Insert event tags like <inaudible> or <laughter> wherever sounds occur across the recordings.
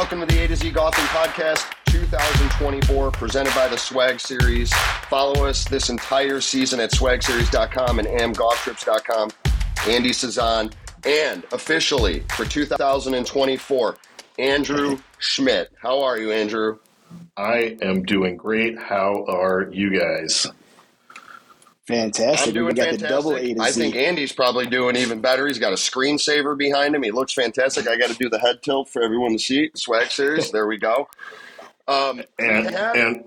Welcome to the A to Z Golfing Podcast 2024, presented by the Swag Series. Follow us this entire season at swagseries.com and amgolftrips.com. Andy Cezanne, and officially for 2024, Andrew Schmidt. How are you, Andrew? I am doing great. How are you guys? Fantastic. I'm doing got fantastic. the double A to I Z. think Andy's probably doing even better. He's got a screensaver behind him. He looks fantastic. I got to do the head tilt for everyone to see. Swag series. There we go. Um, And we have- and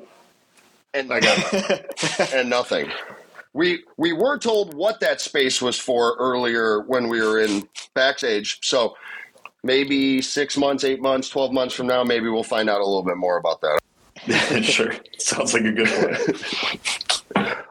and, I got <laughs> and nothing. We we were told what that space was for earlier when we were in backstage. So maybe six months, eight months, twelve months from now, maybe we'll find out a little bit more about that. <laughs> sure. Sounds like a good plan. <laughs>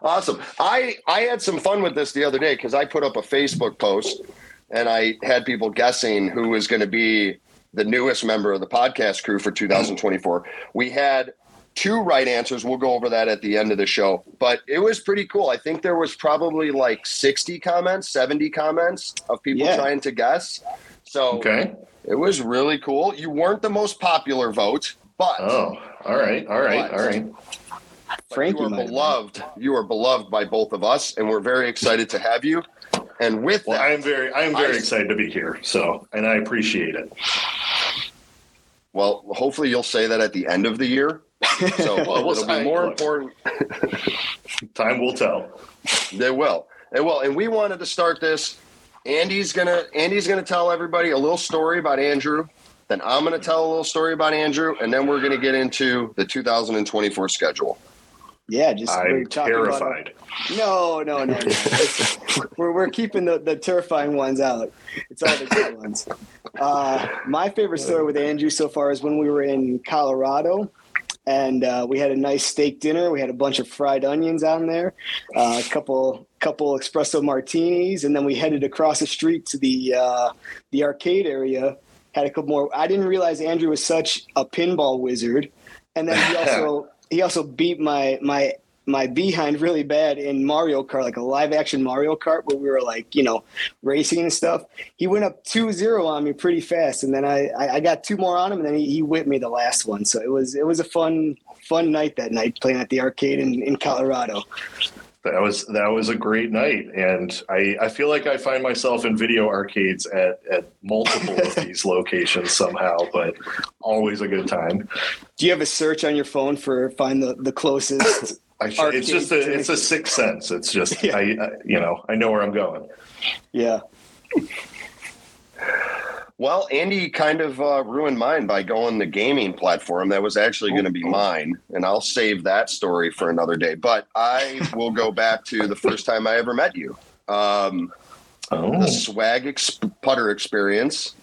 Awesome. I I had some fun with this the other day because I put up a Facebook post and I had people guessing who was going to be the newest member of the podcast crew for 2024. We had two right answers. We'll go over that at the end of the show, but it was pretty cool. I think there was probably like 60 comments, 70 comments of people Yeah. trying to guess. So Okay. it was really cool. You weren't the most popular vote, but Oh, all right, all right, all right. Frankie you are beloved. You are beloved by both of us, and we're very excited to have you. And with Well, that, I am very, I am very I- excited to be here. So, and I appreciate it. well, hopefully you'll say that at the end of the year. So Well, <laughs> we'll it'll be more Look. important. <laughs> Time will tell. They will. They will. And we wanted to start this. Andy's gonna Andy's gonna tell everybody a little story about Andrew. Then I'm gonna tell a little story about Andrew, and then we're gonna get into the 2024 schedule. Yeah, just we're I'm about- terrified. no, no, no. no. <laughs> We're we're keeping the, the terrifying ones out. It's all the good ones. Uh, my favorite story with Andrew so far is when we were in Colorado. And uh, we had a nice steak dinner. We had a bunch of fried onions on there, uh, a couple couple espresso martinis, and then we headed across the street to the uh, the arcade area. Had a couple more. I didn't realize Andrew was such a pinball wizard, and then he <laughs> also he also beat my my my behind really bad in Mario Kart, like a live action Mario Kart where we were like, you know, racing and stuff. He went up 2-0 on me pretty fast, and then I, I, got two more on him, and then he, he whipped me the last one. So it was it was a fun fun night that night playing at the arcade in, in Colorado. That was that was a great night, and I, I feel like I find myself in video arcades at, at multiple of <laughs> these locations somehow, but always a good time. Do you have a search on your phone for find the, the closest? <coughs> I sh- it's just a it's a sixth sense. It's just Yeah. I, I you know I know where I'm going. yeah. Well, Andy kind of uh, ruined mine by going the gaming platform. That was actually going to be mine, and I'll save that story for another day. But I <laughs> will go back to the first time I ever met you. Um, Oh, the swag ex- putter experience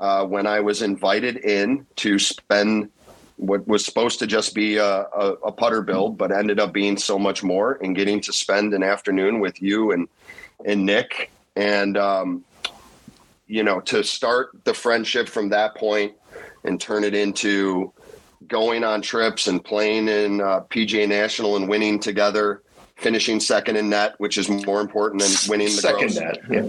uh, when I was invited in to spend what was supposed to just be a, a, a putter build, but ended up being so much more and getting to spend an afternoon with you and, and Nick. And, um, you know, to start the friendship from that point and turn it into going on trips and playing in uh, PGA National and winning together, finishing second in net, which is more important than winning the second gross. net. Yeah.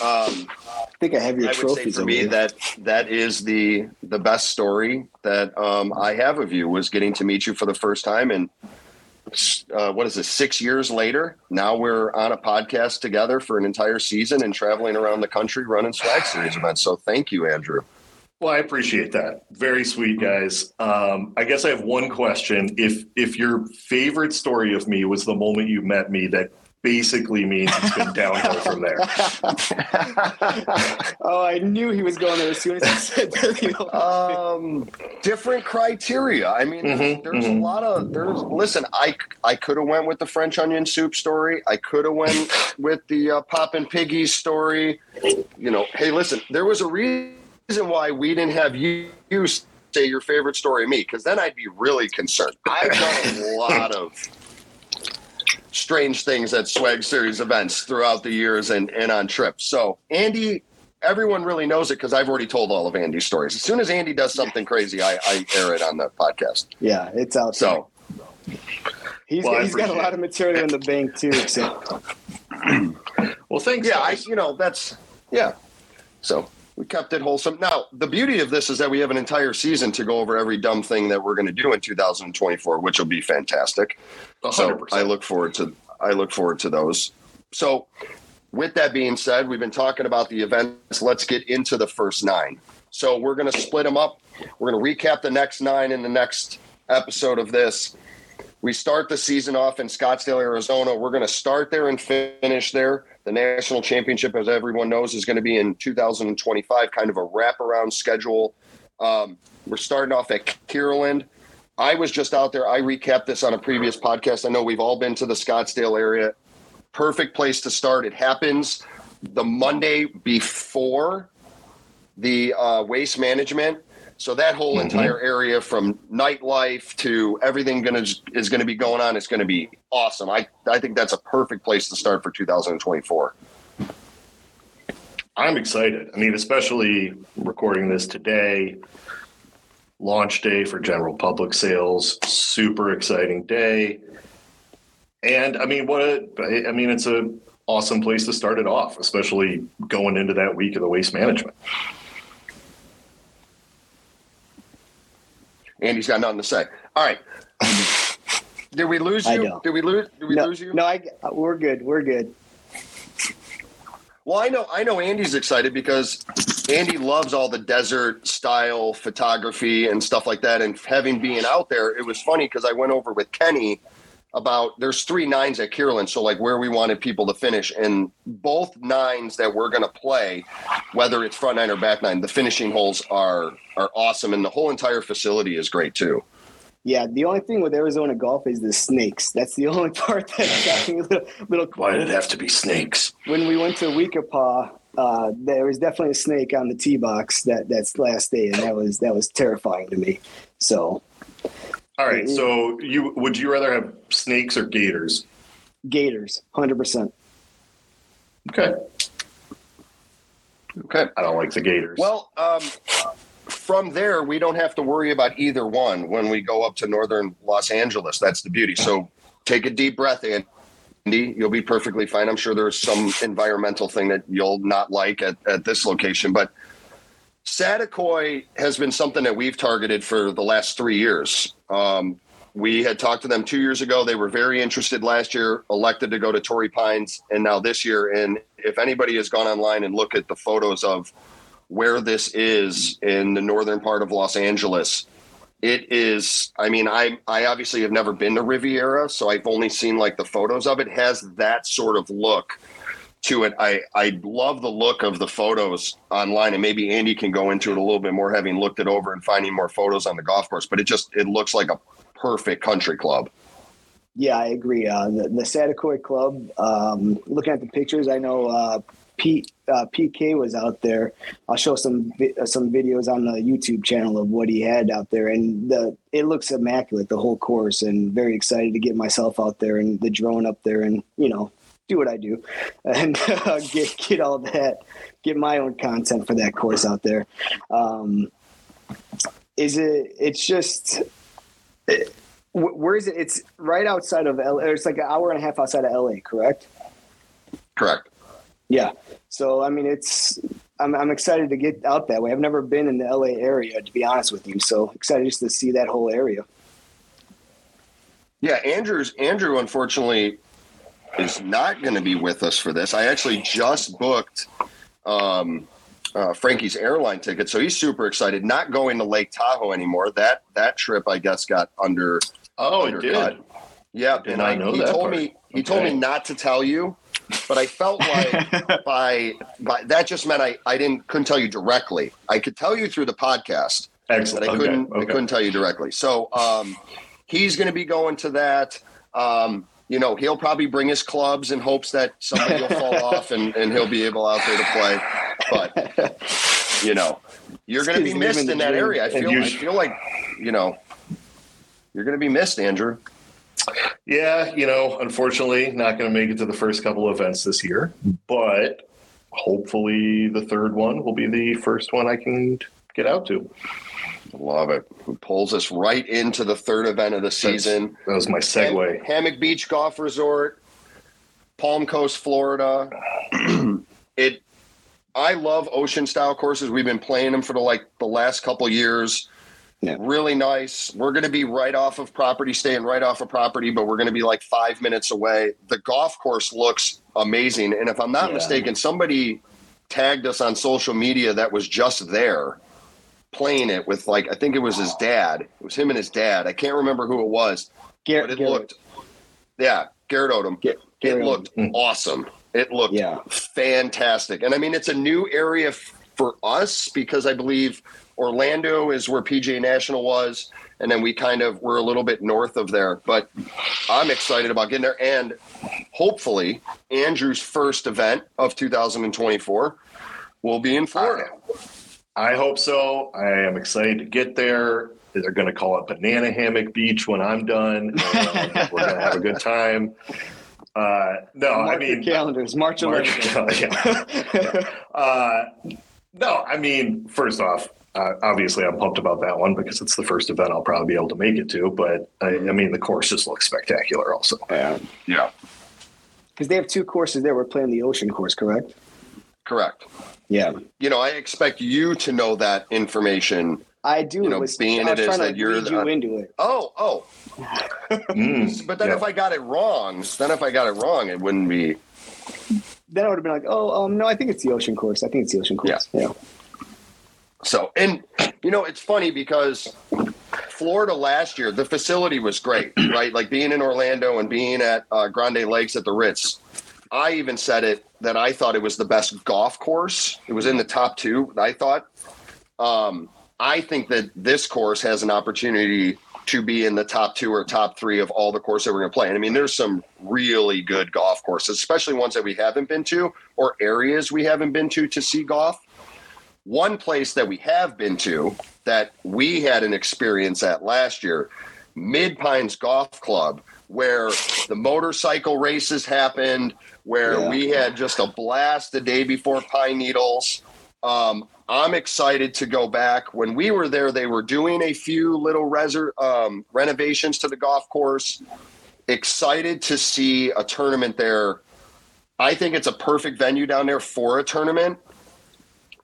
Um, I think I have your I would say trophies for me there. that that is the the best story that um, I have of you was getting to meet you for the first time and uh, what is it six years later now we're on a podcast together for an entire season and traveling around the country running swag series events so thank you Andrew Well, I appreciate that. Very sweet, guys. Um, I guess I have one question. If if your favorite story of me was the moment you met me, that basically means it's been downhill from there. <laughs> oh, I knew he was going there as soon as he said that. <laughs> Um, different criteria. I mean, Mhm, there's mhm. a lot of there's. Listen, I I could have went with the French onion soup story. I could have went <laughs> with the uh, Poppin' Piggies story. You know, hey, listen, there was a reason why we didn't have you, you say your favorite story of me, because then I'd be really concerned. I've done a lot of strange things at Swag Series events throughout the years and, and on trips. So Andy, everyone really knows it because I've already told all of Andy's stories. As soon as Andy does something crazy, I, I air it on the podcast. Yeah, it's out. there. So he's, Well, he's got a lot of material in the bank too. So <clears throat> Well, thanks. yeah, I you know that's yeah. So we kept it wholesome. Now, the beauty of this is that we have an entire season to go over every dumb thing that we're going to do in 2024, which will be fantastic. 100%. So I look forward to I look forward to those. So, with that being said, we've been talking about the events. Let's get into the first nine. So we're going to split them up. We're going to recap the next nine in the next episode of this. We start the season off in Scottsdale, Arizona. We're going to start there and finish there. The national championship, as everyone knows, is going to be in 2025, kind of a wraparound schedule. Um, we're starting off at Kierland. I was just out there. I recapped this on a previous podcast. I know we've all been to the Scottsdale area. Perfect place to start. It happens the Monday before the uh, waste management. So that whole Mhm. entire area from nightlife to everything gonna is going to be going on. It's going to be awesome. I I think that's a perfect place to start for 2024. I'm excited. I mean, especially recording this today, launch day for general public sales, super exciting day. And I mean, what a, I mean, it's a awesome place to start it off, especially going into that week of the waste management. Andy's got nothing to say. All right. Did we lose you? Did we lose? Did we no, lose you? no, I, we're good. We're good. Well, I know I know Andy's excited because Andy loves all the desert style photography and stuff like that. And having being out there, it was funny because I went over with Kenny about there's three nines at Kierland, so like where we wanted people to finish, and both nines that we're gonna play, whether it's front nine or back nine, the finishing holes are are awesome, and the whole entire facility is great too. Yeah, the only thing with Arizona golf is the snakes. That's the <laughs> only part that got me a little, little Why did it have to be snakes? when we went to We-Ko-Pa, uh, there was definitely a snake on the tee box that that's last day, and that was that was terrifying to me. So All right. So you would you rather have snakes or gators? Gators, hundred percent. Okay. Okay. I don't like the gators. Well, um, from there, we don't have to worry about either one when we go up to northern Los Angeles. That's the beauty. So take a deep breath, Andy. You'll be perfectly fine. I'm sure there's some environmental thing that you'll not like at, at this location, but Saticoy has been something that we've targeted for the last three years. Um, we had talked to them two years ago. They were very interested last year, elected to go to Torrey Pines, and now this year. And if anybody has gone online and look at the photos of where this is in the northern part of Los Angeles, it is. I mean, I I obviously have never been to Riviera, so I've only seen like the photos of it has that sort of look to it. I I love the look of the photos online, and maybe Andy can go into it a little bit more, having looked it over and finding more photos on the golf course. But it just it looks like a perfect country club. Yeah, I agree. Uh, the, the Saticoy Club. Um, looking at the pictures, I know uh, Pete uh, PK was out there. I'll show some vi- uh, some videos on the YouTube channel of what he had out there, and the it looks immaculate the whole course. And very excited to get myself out there and the drone up there, and you know do what I do, and <laughs> uh, get get all that, get my own content for that course out there. Um, is it? It's just. It, where is it? It's right outside of LA. It's like an hour and a half outside of LA, correct? Correct. Yeah. So I mean, it's I'm I'm excited to get out that way. I've never been in the LA area, to be honest with you. So excited just to see that whole area. Yeah, Andrew's Andrew unfortunately is not going to be with us for this. I actually just booked um, uh, Frankie's airline ticket, so he's super excited. Not going to Lake Tahoe anymore. That that trip, I guess, got under. oh, it did. Yeah, Did and I, know he told part. me he told me not to tell you, but I felt like <laughs> by by that just meant I I didn't couldn't tell you directly. I could tell you through the podcast, Excellent. but I couldn't I okay. couldn't tell you directly. So um, he's going to be going to that. Um, you know, he'll probably bring his clubs in hopes that somebody will fall <laughs> off and, and he'll be able out there to play. But you know, you're going to be missed in that area. I feel you I feel like you know you're going to be missed, Andrew. Yeah, you know, unfortunately, not going to make it to the first couple of events this year, but hopefully the third one will be the first one I can get out to. Love it. It pulls us right into the third event of the season. That was my segue. Ham- Hammock Beach Golf Resort, Palm Coast, Florida. <clears throat> it I love ocean style courses. We've been playing them for the like the last couple years. Yeah. Really nice. We're going to be right off of property, staying right off of property, but we're going to be like five minutes away. The golf course looks amazing. And if I'm not Yeah. mistaken, somebody tagged us on social media that was just there playing it with like, I think it was his dad. It was him and his dad. I can't remember who it was, Gar- but it Garrett- looked, yeah, Garrett Odom. Ga- It looked Mm. awesome. It looked Yeah. fantastic. And I mean, it's a new area f- for us because I believe Orlando is where PGA National was. And then we kind of were a little bit north of there. But I'm excited about getting there. And hopefully, Andrew's first event of 2024 will be in Florida. I hope so. I am excited to get there. They're going to call it Banana Hammock Beach when I'm done. and we're going to have a good time. Uh, no, Mark I mean, calendars, March Mark- 11th. <laughs> uh, no, I mean, first off, uh, obviously I'm pumped about that one because it's the first event I'll probably be able to make it to. But I, I mean, the course just looks spectacular. Also, yeah. Yeah, Because they have two courses there. We're playing the ocean course, correct? Correct. Yeah. You know, I expect you to know that information. I do. You know, it was, being I was it is trying that to you're the- you into it. Oh, oh. <laughs> Mm, <laughs> But then yeah. if I got it wrong, then if I got it wrong, it wouldn't be Then I would have been like, oh, um, no, I think it's the ocean course. I think it's the ocean course. Yeah. So, and you know, it's funny because Florida last year, the facility was great, <clears throat> right? Like being in Orlando and being at uh, Grande Lakes at the Ritz. I even said it that I thought it was the best golf course. It was in the top two. I thought. Um, I think that this course has an opportunity to be in the top two or top three of all the courses that we're going to play. And I mean, there's some really good golf courses, especially ones that we haven't been to or areas we haven't been to to see golf. One place that we have been to that we had an experience at last year, Mid Pines Golf Club, where the motorcycle races happened, where Yeah. we had just a blast the day before Pine Needles. Um, I'm excited to go back. When we were there, they were doing a few little reser- um, renovations to the golf course. Excited to see a tournament there. I think it's a perfect venue down there for a tournament.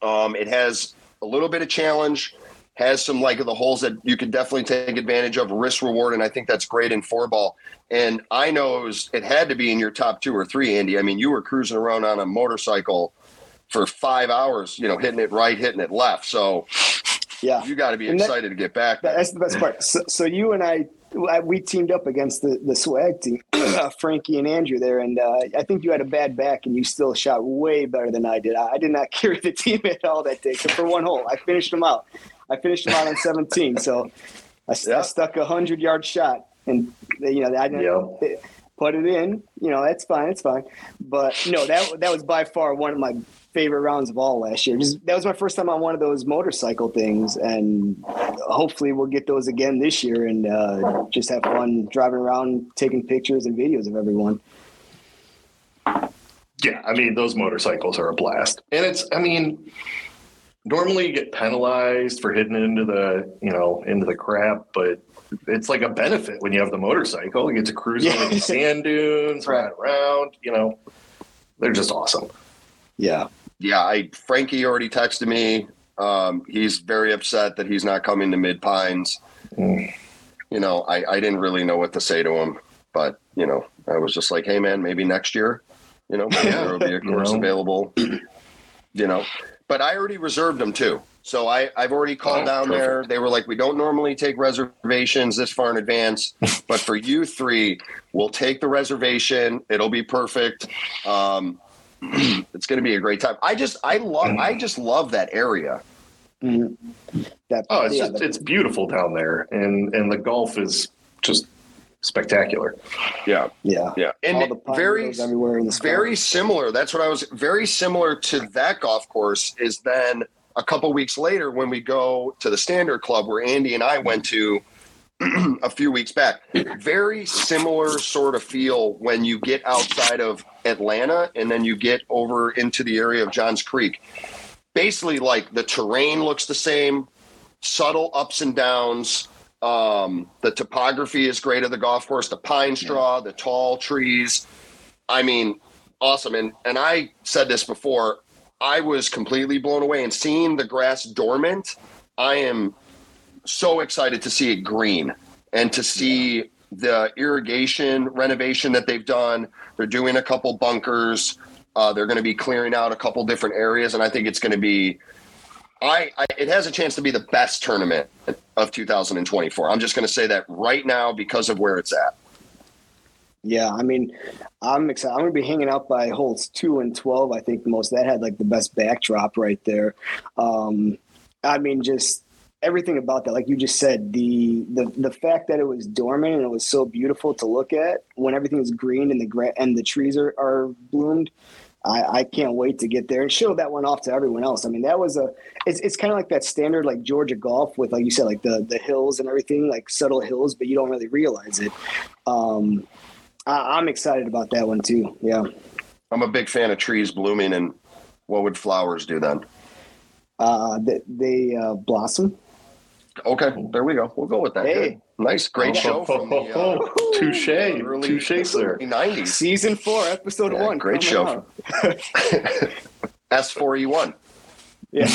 Um, it has a little bit of challenge, has some like of the holes that you can definitely take advantage of, risk reward, and I think that's great in four ball. And I know it, was, it had to be in your top two or three, Andy. I mean, you were cruising around on a motorcycle for five hours, you know, hitting it right, hitting it left. So Yeah. you got to be And that- excited to get back. There. That's the best part. So, so you and I, we teamed up against the, the swag team, <clears throat> Frankie and Andrew there. And uh, I think you had a bad back and you still shot way better than I did. I, I did not <laughs> carry the team at all that day, except for one hole. I finished them out. I finished them out on 17. So I, I stuck a hundred yard shot and you know, I didn't put it in, you know, that's fine. It's fine. But no, that, that was by far one of my favorite rounds of all last year. Just, that was my first time on one of those motorcycle things, and hopefully we'll get those again this year and uh, just have fun driving around, taking pictures and videos of everyone. Yeah, I mean those motorcycles are a blast, and it's I mean normally you get penalized for hitting into the you know into the crap, but it's like a benefit when you have the motorcycle. You get to cruise Yeah. over the <laughs> sand dunes, ride around. You know, they're just awesome. Yeah, yeah, I Frankie already texted me. Um, he's very upset that he's not coming to Mid Pines. Mm. You know, I, I didn't really know what to say to him, but you know, I was just like, hey man, maybe next year, you know, maybe <laughs> there will be a course know. available. You know, but I already reserved them too. So I, I've already called Oh, down there. They were like, we don't normally take reservations this far in advance, but for you three, we'll take the reservation. It'll be perfect. Um, <clears throat> it's going to be a great time. I just, I love, I just love that area. Mhm. that. Oh, it's yeah, just it's beautiful down there, and and the golf is just spectacular. Yeah. yeah. Yeah. All And the very, everywhere in the very similar. That's what I was very similar to that golf course is then a couple weeks later when we go to the standard club where Andy and I went to <clears throat> a few weeks back. Very similar sort of feel when you get outside of Atlanta and then you get over into the area of Johns Creek. Basically, like the terrain looks the same, subtle ups and downs. Um, the topography is great of the golf course, the pine straw, the tall trees. I mean, awesome. And and I said this before. I was completely blown away. And seeing the grass dormant, I am so excited to see it green and to see the irrigation renovation that they've done. They're doing a couple bunkers. Uh, they're going to be clearing out a couple different areas, and I think it's going to be. I, I it has a chance to be the best tournament of 2024. I'm just going to say that right now because of where it's at. Yeah, I mean, I'm excited. I'm gonna be hanging out by holes two and twelve. I think most that had like the best backdrop right there. Um, I mean, just everything about that, like you just said, the the the fact that it was dormant and it was so beautiful to look at when everything is green and the gra- and the trees are are bloomed. I, I can't wait to get there and show that one off to everyone else. I mean, that was a it's it's kind of like that standard like Georgia golf with like you said like the the hills and everything like subtle hills, but you don't really realize it. Um, I, I'm excited about that one too. Yeah. I'm a big fan of trees blooming, and what would flowers do then? Uh, they, they uh, blossom. Okay, there we go. We'll go with that. Hey. Good. Nice, great show from the uh, Touche, early touche, sir. 90s. Season four, episode Yeah, one. great show. S4E1. <laughs> Yeah.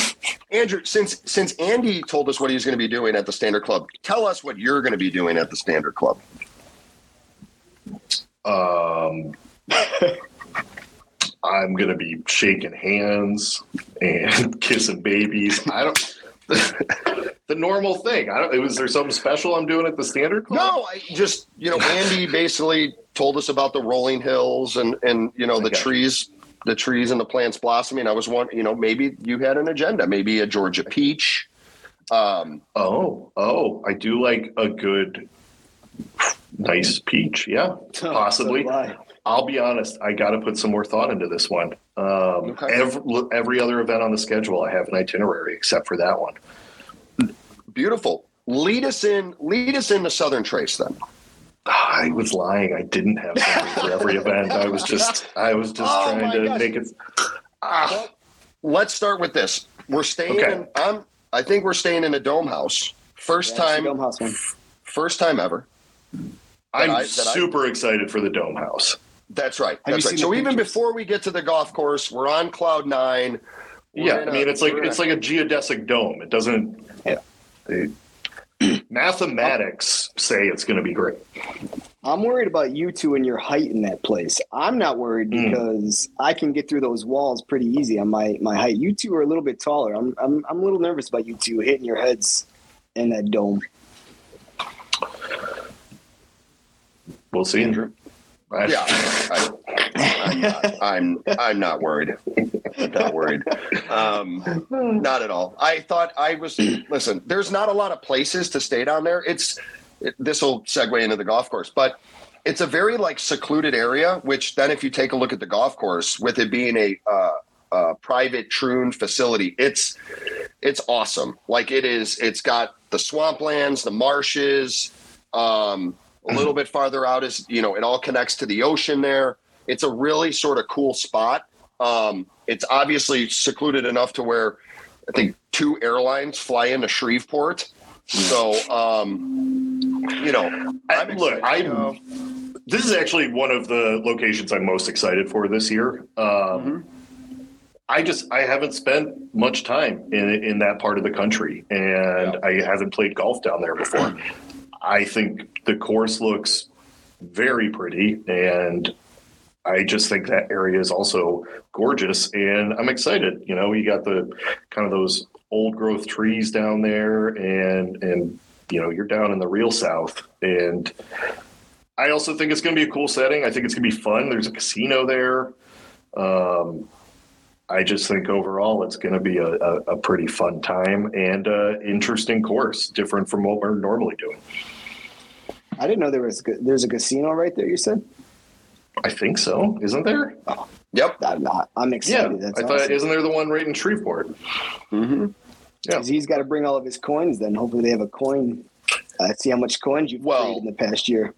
Andrew, since since Andy told us what he's going to be doing at the Standard Club, tell us what you're going to be doing at the Standard Club. Um, <laughs> I'm gonna be shaking hands and <laughs> kissing babies. I don't. The normal thing. I don't. Was there something special I'm doing at the Standard Club? No, I just you know Andy <laughs> basically told us about the rolling hills and and you know the Okay. trees, the trees and the plants blossoming. I was one, you know, maybe you had an agenda, maybe a Georgia peach. Um, Oh, oh, I do like a good, nice peach. Yeah, <laughs> possibly. So. I'll be honest. I got to put some more thought into this one. Um, Okay. every, every other event on the schedule, I have an itinerary except for that one. beautiful. Lead us in. Lead us in the Southern Trace then. Ah, I was lying. I didn't have something for every event. I was just, I was just Oh trying to gosh. make it. Ah, Let's start with this. We're staying. Okay. In, I'm. I think we're staying in a dome house. First Yeah, time. Dome House one. First time ever. I'm I- that I- super excited for the Dome House. That's right. Have That's right. So the even before we get to the golf course, we're on cloud nine. We're Yeah, in I a- mean it's like it's a- like a geodesic dome. It doesn't. Yeah. it- <clears throat> mathematics say it's going to be great. I'm worried about you two and your height in that place. I'm not worried Mm. because I can get through those walls pretty easy on my, my height. You two are a little bit taller. I'm, I'm I'm a little nervous about you two hitting your heads in that dome. We'll see. Andrew? I- Yeah, I, I'm, not, I'm I'm not worried. I'm not worried. Um, not at all. I thought I was. Listen, there's not a lot of places to stay down there. It's this will segue into the golf course, but it's a very like secluded area. Which then, if you take a look at the golf course, with it being a uh, uh, private Troon facility, it's it's awesome. Like it is. It's got the swamplands, the marshes. Um, a little bit farther out is you know it all connects to the ocean there. It's a really sort of cool spot. Um, it's obviously secluded enough to where I think two airlines fly into Shreveport. So um, you know, I'm look. I'm- This is actually one of the locations I'm most excited for this year. Um, Mhm. I just I haven't spent much time in in that part of the country, and I haven't played golf down there before. I think the course looks very pretty, and I just think that area is also gorgeous, and I'm excited. You know, you got the kind of those old growth trees down there, and and you know you're down in the real south, and I also think it's going to be a cool setting. I think it's going to be fun. There's a casino there. Um, I just think overall it's going to be a, a, a pretty fun time and uh, interesting course, different from what we're normally doing. I didn't know there was there's a casino right there. You said. I think so, isn't there? Yep. I'm, not, I'm Yeah. That's I thought isn't there the one right in Shreveport? hmm yeah. 'Cause He's got to bring all of his coins. Then hopefully they have a coin. Uh, see how much coins you've Well- traded in the past year.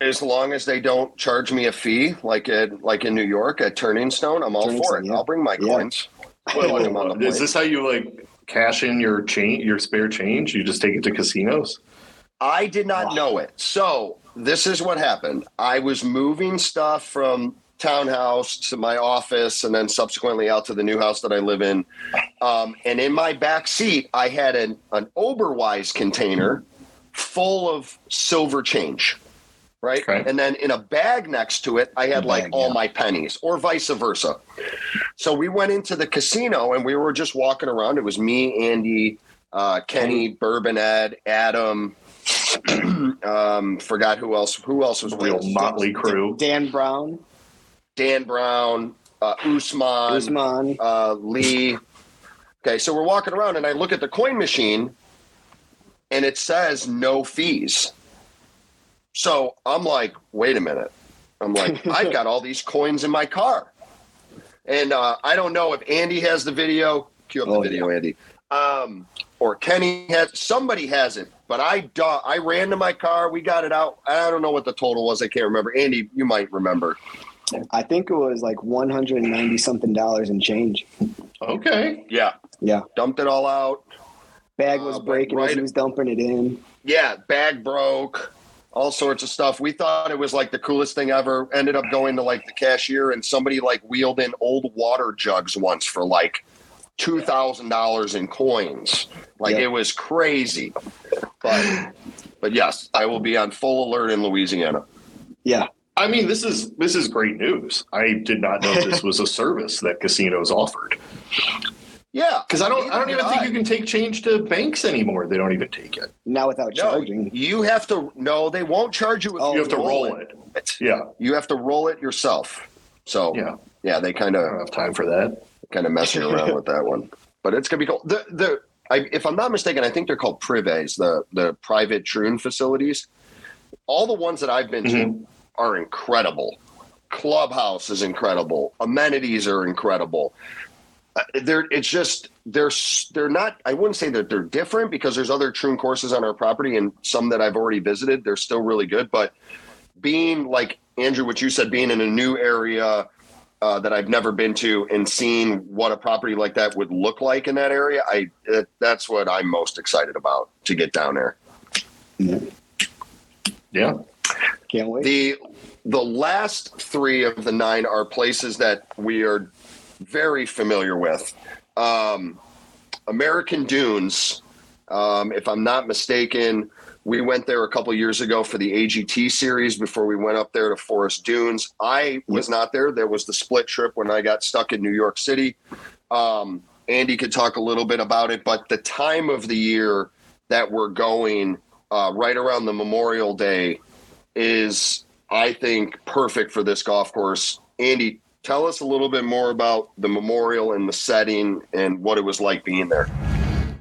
As long as they don't charge me a fee, like at like in New York at Turning Stone, I'm all Turning for Stone, it. yeah. I'll bring my Yeah. coins. Wait, Plug them on the wait. Is this how you like cash in your change, your spare change? You just take it to casinos? I did not Wow. know it. So this is what happened. I was moving stuff from townhouse to my office and then subsequently out to the new house that I live in. Um, and in my back seat, I had an, an Oberweis container full of silver change. Right. Okay. And then in a bag next to it, I had like bag, all yeah. my pennies or vice versa. So we went into the casino and we were just walking around. It was me, Andy, uh, Kenny, Bourbon Ed, Adam, <clears throat> um, forgot who else. Who else was The with real us? motley crew. Dan Brown, Dan Brown, uh, Usman, Usman. uh, Lee. Okay, so we're walking around and I look at the coin machine and it says no fees. So I'm like, wait a minute. I'm like, <laughs> I've got all these coins in my car. And uh, I don't know if Andy has the video. Cue up the Oh, video, Andy. Um, or Kenny has somebody has it, but I do, I ran to my car. We got it out. I don't know what the total was. I can't remember. Andy, you might remember. I think it was like 190 something dollars and change. Okay. Yeah, Yeah. dumped it all out. Bag Uh, was but breaking as he was dumping it in. Yeah, bag broke, all sorts of stuff. We thought it was like the coolest thing ever. Ended up going to like the cashier, and somebody like wheeled in old water jugs once for like two thousand dollars in coins. Like Yeah. it was crazy. But but yes, I will be on full alert in Louisiana. Yeah. I mean, this is this is great news. I did not know this <laughs> was a service that casinos offered. Yeah, Because I don't I don't even did think you can take change to banks anymore. They don't even take it. Now without No, charging. you have to. No, they won't charge you. If Oh, You have to roll it. it. Yeah. You have to roll it yourself. So Yeah. yeah, they kind I don't of have time for that. kind of messing around with that one. But it's gonna be cool. The the I, if I'm not mistaken, I think they're called privés, the the private troon facilities. All the ones that I've been to mm-hmm. are incredible. Clubhouse is incredible. Amenities are incredible. Uh, they're it's just they're they're not. I wouldn't say that they're different because there's other troon courses on our property and some that I've already visited. They're still really good, but being like Andrew, what you said, being in a new area uh, that I've never been to and seeing what a property like that would look like in that area, I that, that's what I'm most excited about to get down there. Yeah. Can't wait. The the last three of the nine are places that we are very familiar with. Um, American Dunes, um, if I'm not mistaken, we went there a couple years ago for the AGT series before we went up there to Forest Dunes. I was not there. There was the split trip when I got stuck in New York City. Um, Andy could talk a little bit about it, but the time of the year that we're going, uh, right around the Memorial Day, is I think perfect for this golf course. Andy, tell us a little bit more about the memorial and the setting and what it was like being there.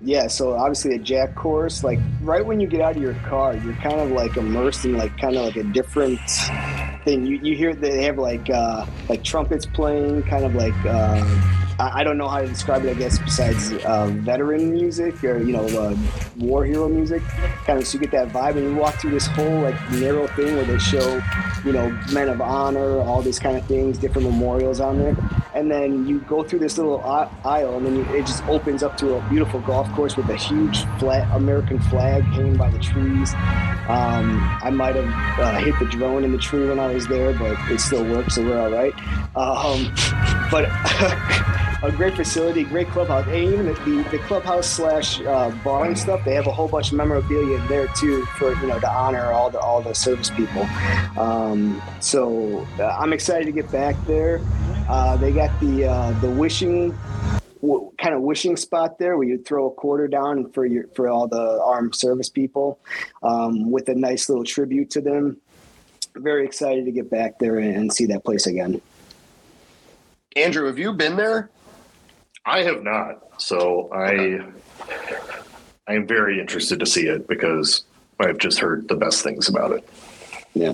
Yeah, so obviously a jack course, like right when you get out of your car, you're kind of like immersed in like kind of like a different thing. You, you hear they have like uh, like trumpets playing, kind of like uh, I, don't know how to describe it. I guess besides uh, veteran music or you know uh, war hero music, kind of so you get that vibe, and you walk through this whole like narrow thing where they show you know men of honor, all these kind of things, different memorials on there, and then you go through this little aisle, and then you, it just opens up to a beautiful golf course with a huge flat American flag hanging by the trees. Um, I might have uh, hit the drone in the tree when I was there, but it still works, so we're all right. Um, but <laughs> a great facility, great clubhouse, and even the, the, clubhouse slash uh, and stuff. They have a whole bunch of memorabilia in there too for you know to honor all the all the service people. Um, so uh, I'm excited to get back there. Uh, they got the uh, the wishing kind of wishing spot there where you throw a quarter down for your for all the armed service people um, with a nice little tribute to them. Very excited to get back there and see that place again. Andrew, have you been there? I have not. So I I am very interested to see it because I've just heard the best things about it. Yeah.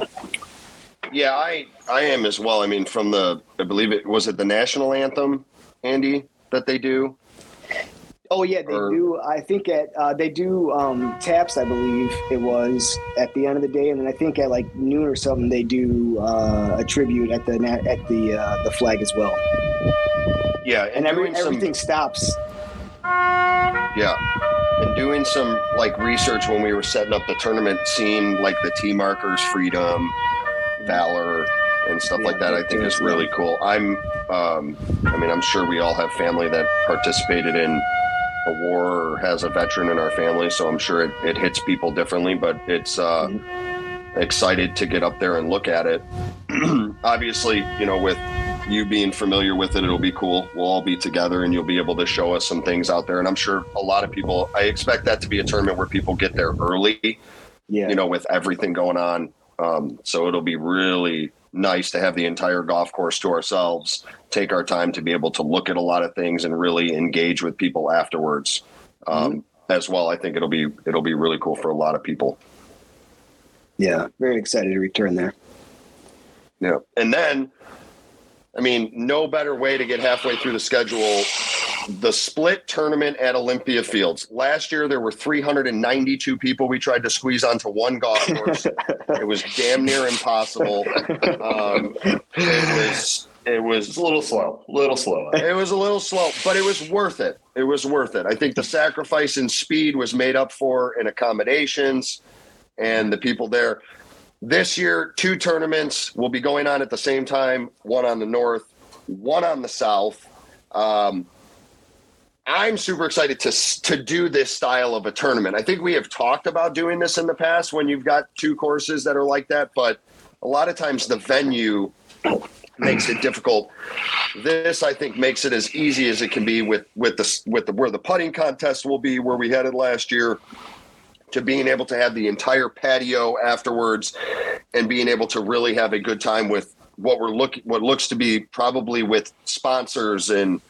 Yeah, I I am as well. I mean, from the I believe it was it the national anthem, Andy, that they do. Oh yeah, they Or- do. I think at uh, they do um, taps. I believe it was at the end of the day, and then I think at like noon or something they do uh, a tribute at the at the uh, the flag as well. Yeah, And every, doing some- everything stops. Yeah. And doing some like research when we were setting up the tournament, seeing like the T markers, freedom, valor, and stuff Yeah, like that. I think is really cool. I'm, um, I mean, I'm sure we all have family that participated in a war or has a veteran in our family, so I'm sure it, it hits people differently. But it's uh, excited to get up there and look at it. <clears throat> Obviously, you know, with you being familiar with it, it'll be cool. We'll all be together, and you'll be able to show us some things out there. And I'm sure a lot of people. I expect that to be a tournament where people get there early Yeah. you know, with everything going on. Um, so it'll be really nice to have the entire golf course to ourselves, take our time to be able to look at a lot of things and really engage with people afterwards. Um, As well, I think it'll be it'll be really cool for a lot of people. yeah. Very excited to return there. Yeah, and then, I mean, no better way to get halfway through the schedule. The split tournament at Olympia Fields. Last year, there were 392 people we tried to squeeze onto one golf course. it was damn near impossible. Um, it was. It was a little slow, a little slow. it was a little slow, but it was worth it. It was worth it. I think the sacrifice in speed was made up for in accommodations and the people there. This year, two tournaments will be going on at the same time one on the north, one on the south. Um, I'm super excited to to do this style of a tournament. I think we have talked about doing this in the past when you've got two courses that are like that, but a lot of times the venue makes it difficult. This, I think, makes it as easy as it can be with with the with the where the putting contest will be, where we had it last year, to being able to have the entire patio afterwards, and being able to really have a good time with what we're looking what looks to be probably with sponsors and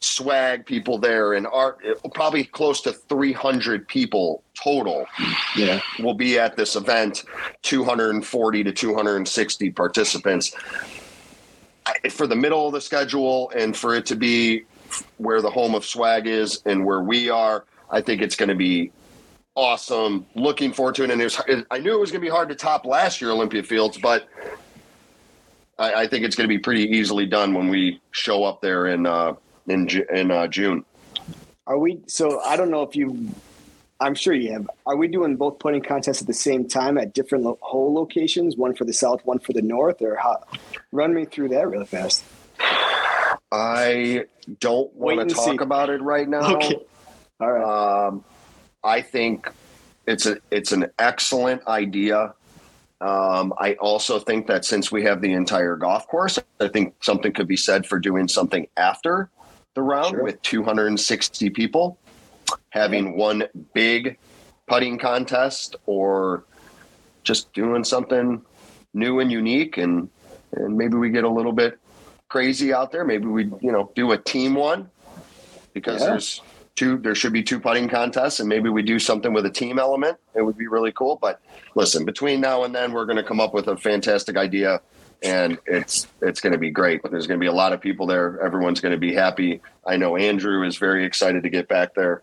swag people there and art probably close to 300 people total Yeah. will be at this event 240 to 260 participants. For the middle of the schedule and for it to be where the home of swag is and where we are i think it's going to be awesome. Looking forward to it. And it was, i knew it was going to be hard to top last year olympia fields but i, I think it's going to be pretty easily done when we show up there and uh in, in uh, june Are we? So I don't know if you. I'm sure you have. Are we doing both putting contests at the same time at different lo- hole locations? One for the south, one for the north, or how? Run me through that really fast. i don't want to talk see. about it right now Okay. All right. Um, I think it's a it's an excellent idea. Um, I also think that since we have the entire golf course, I think something could be said for doing something after the round Sure. with 260 people, having one big putting contest, or just doing something new and unique, and and maybe we get a little bit crazy out there. Maybe we you know do a team one because Yeah. there's two there should be two putting contests and maybe we do something with a team element it would be really cool but listen between now and then we're going to come up with a fantastic idea and it's it's going to be great there's going to be a lot of people there everyone's going to be happy i know andrew is very excited to get back there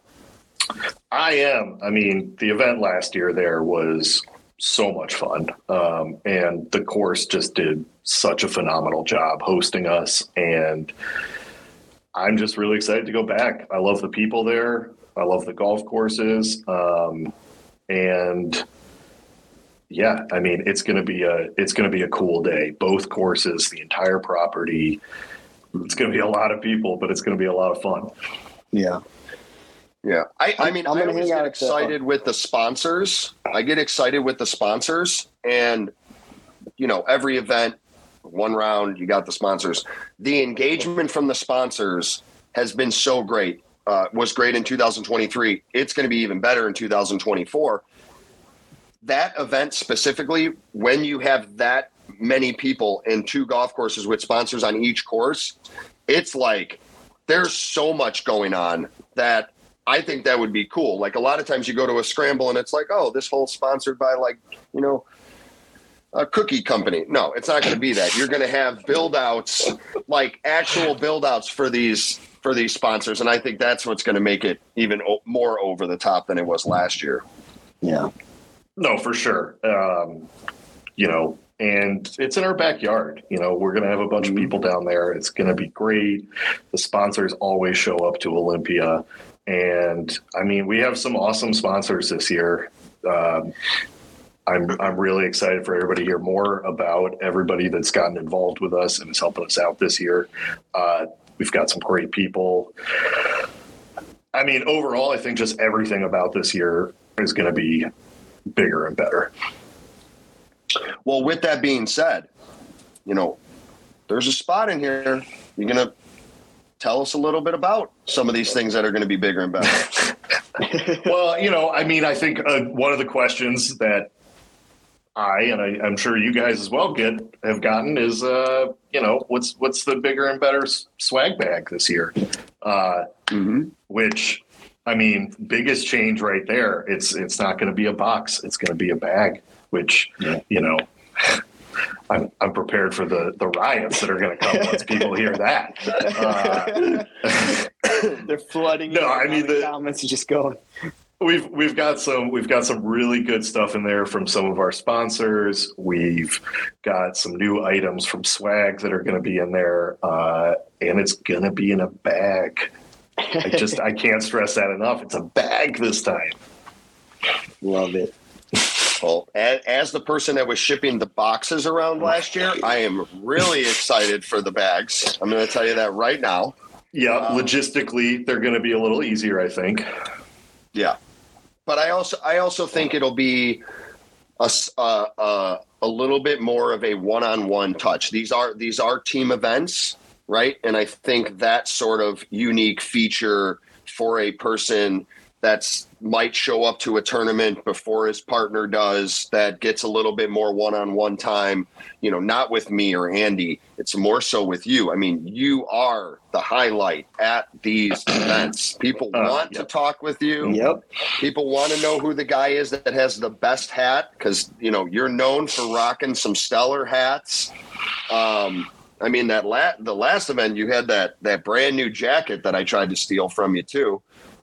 I am. I mean, the event last year there was so much fun. Um, and the course just did such a phenomenal job hosting us. And I'm just really excited to go back. I love the people there. I love the golf courses. Um, and yeah, I mean, it's going to be a, it's going to be a cool day. Both courses, the entire property. It's going to be a lot of people, but it's going to be a lot of fun. yeah. yeah i, I mean I'm i gonna always get out at the- excited with the sponsors i get excited with the sponsors and you know every event one round you got the sponsors the engagement from the sponsors has been so great uh, was great in 2023 it's going to be even better in 2024 that event specifically when you have that many people in two golf courses with sponsors on each course it's like there's so much going on that I think that would be cool. Like a lot of times you go to a scramble and it's like, oh, this whole sponsored by like, you know, a cookie company. No, it's not going to be that. You're going to have build outs, like actual build outs for these for these sponsors, and I think that's what's going to make it even more over the top than it was last year. Yeah. No, for sure. Um, you know, and it's in our backyard. You know, we're going to have a bunch of people down there. It's going to be great. The sponsors always show up to Olympia. And I mean, we have some awesome sponsors this year. Um, I'm I'm really excited for everybody to hear more about everybody that's gotten involved with us and is helping us out this year. Uh, we've got some great people. I mean, overall, I think just everything about this year is going to be bigger and better. Well, with that being said, you know, there's a spot in here. You're gonna tell us a little bit about some of these things that are going to be bigger and better. <laughs> well, you know, I mean, I think uh, one of the questions that I and I, am sure you guys as well get have gotten is, uh, you know, what's what's the bigger and better swag bag this year? Uh, mm-hmm. Which, I mean, biggest change right there. It's it's not going to be a box. It's going to be a bag. Which, yeah. you know. <laughs> I'm, I'm prepared for the, the riots that are going to come once people hear that. Uh, <laughs> They're flooding. No, I mean the, comments are just going. We've we've got some we've got some really good stuff in there from some of our sponsors. We've got some new items from Swag that are going to be in there, uh, and it's going to be in a bag. I just I can't stress that enough. It's a bag this time. Love it. Well, as, as, the person that was shipping the boxes around last year, I am really excited for the bags. I'm going to tell you that right now. Yeah, um, logistically, they're going to be a little easier, I think. Yeah, but I also I also think it'll be a a, a little bit more of a one-on-one touch. These are these are team events, right? And I think that sort of unique feature for a person that's might show up to a tournament before his partner does that gets a little bit more one-on-one time you know not with me or andy. It's more so with you. I mean you are the highlight at these events. People uh, want yep. to talk with you. Yep. People want to know who the guy is that has the best hat because you know you're known for rocking some stellar hats. Um, I mean that la- the last event you had that that brand new jacket that I tried to steal from you too.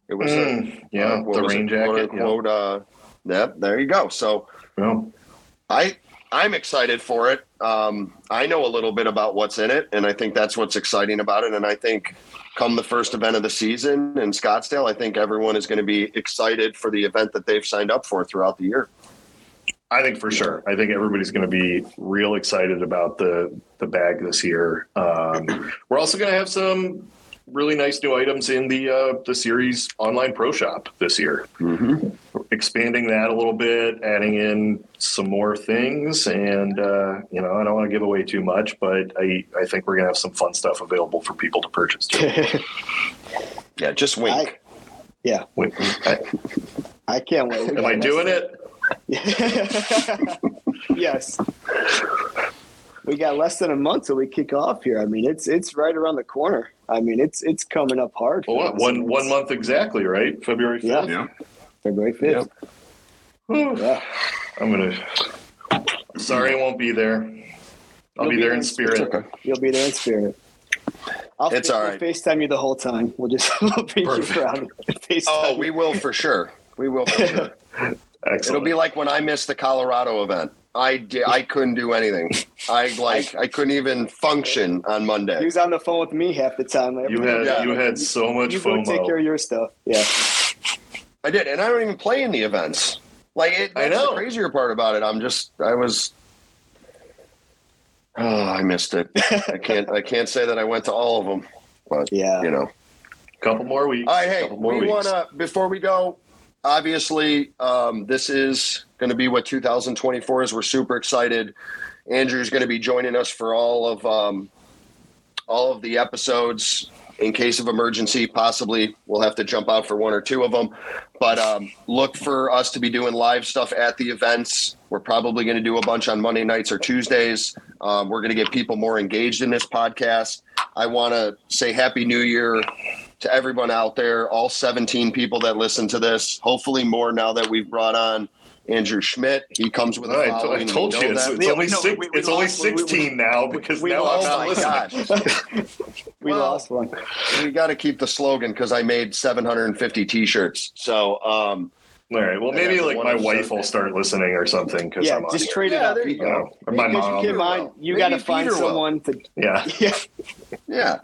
It was mm, a, yeah, uh, the rain jacket. Quote, yeah. uh, there you go. So yeah. I I'm excited for it. Um, I know a little bit about what's in it, and I think that's what's exciting about it. And I think come the first event of the season in Scottsdale, I think everyone is going to be excited for the event that they've signed up for throughout the year. I think for sure. I think everybody's going to be real excited about the the bag this year. Um, we're also going to have some really nice new items in the uh, the series online pro shop this year. Mm-hmm. Expanding that a little bit, adding in some more things, and uh, you know, I don't want to give away too much, but I I think we're gonna have some fun stuff available for people to purchase too. <laughs> yeah, just wink. I, yeah, wink. I, I can't wait. Am I doing it? <laughs> yes we got less than a month till we kick off here. I mean, it's it's right around the corner. I mean, it's it's coming up hard. Well, what, one one month exactly, right? February fifth. Yeah. yeah. February fifth. Yeah. yeah. I'm gonna. Sorry, I won't be there. I'll be, be, there in spirit. spirit. You'll be there in spirit. I'll it's all right. FaceTime you the whole time. We'll just <laughs> we'll be proud. <laughs> Oh, we will for sure. We will for sure. Excellent. It'll be like when I missed the Colorado event. I did, I couldn't do anything. <laughs> I like I couldn't even function on Monday. He was on the phone with me half the time. you had yeah. you had so much you FOMO. take care of your stuff. Yeah, I did, and I don't even play in the events. Like it, I know. The crazier part about it, I'm just I was. Oh, I missed it. I can't. I can't say that I went to all of them, but yeah, you know, couple more weeks. All right, hey, we want to before we go obviously, um, this is going to be what 2024 is. We're super excited. Andrew's going to be joining us for all of um, all of the episodes. In case of emergency, possibly we'll have to jump out for one or two of them. But um, look for us to be doing live stuff at the events. We're probably going to do a bunch on Monday nights or Tuesdays. Um, we're going to get people more engaged in this podcast. I want to say Happy New Year to everyone out there, all 17 people that listen to this. Hopefully, more now that we've brought on Andrew Schmidt. He comes with a following. I told you it's, it's, only, six, we, we it's only 16 now because we, now lost, I'm not listening. we well, lost one. We got to keep the slogan because I made 750 T-shirts. So, um, all right. Well, maybe like my wife will start listening or something. Cause yeah, I'm just trade it up. You know, or my mom. You, mind, you got to find someone to. Yeah. <laughs> Yeah. yeah.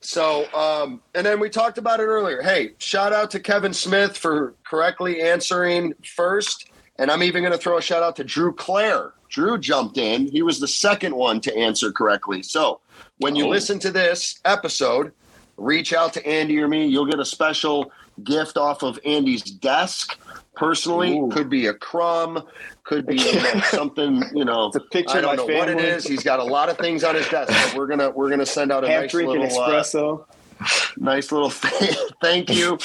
So, um, and then we talked about it earlier. Hey, shout out to Kevin Smith for correctly answering first And I'm even going to throw a shout out to Drew Clare. Drew jumped in. He was the second one to answer correctly. So when you Oh. listen to this episode, reach out to Andy or me. You'll get a special gift off of Andy's desk. Personally, Ooh. could be a crumb, could be you know, <laughs> something. You know, It's a picture I of don't my know what it family. is. He's got a lot of things on his desk. But we're gonna we're gonna send out a Half nice drinking little uh, espresso. nice little <laughs> thank you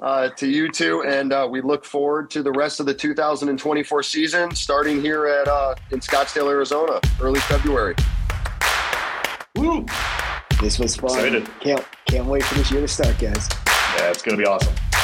uh, to you two, and uh, we look forward to the rest of the 2024 season, starting here at uh, in Scottsdale, Arizona, early February. Woo! This was fun. Excited. Can't can't wait for this year to start, guys. That's going to be awesome.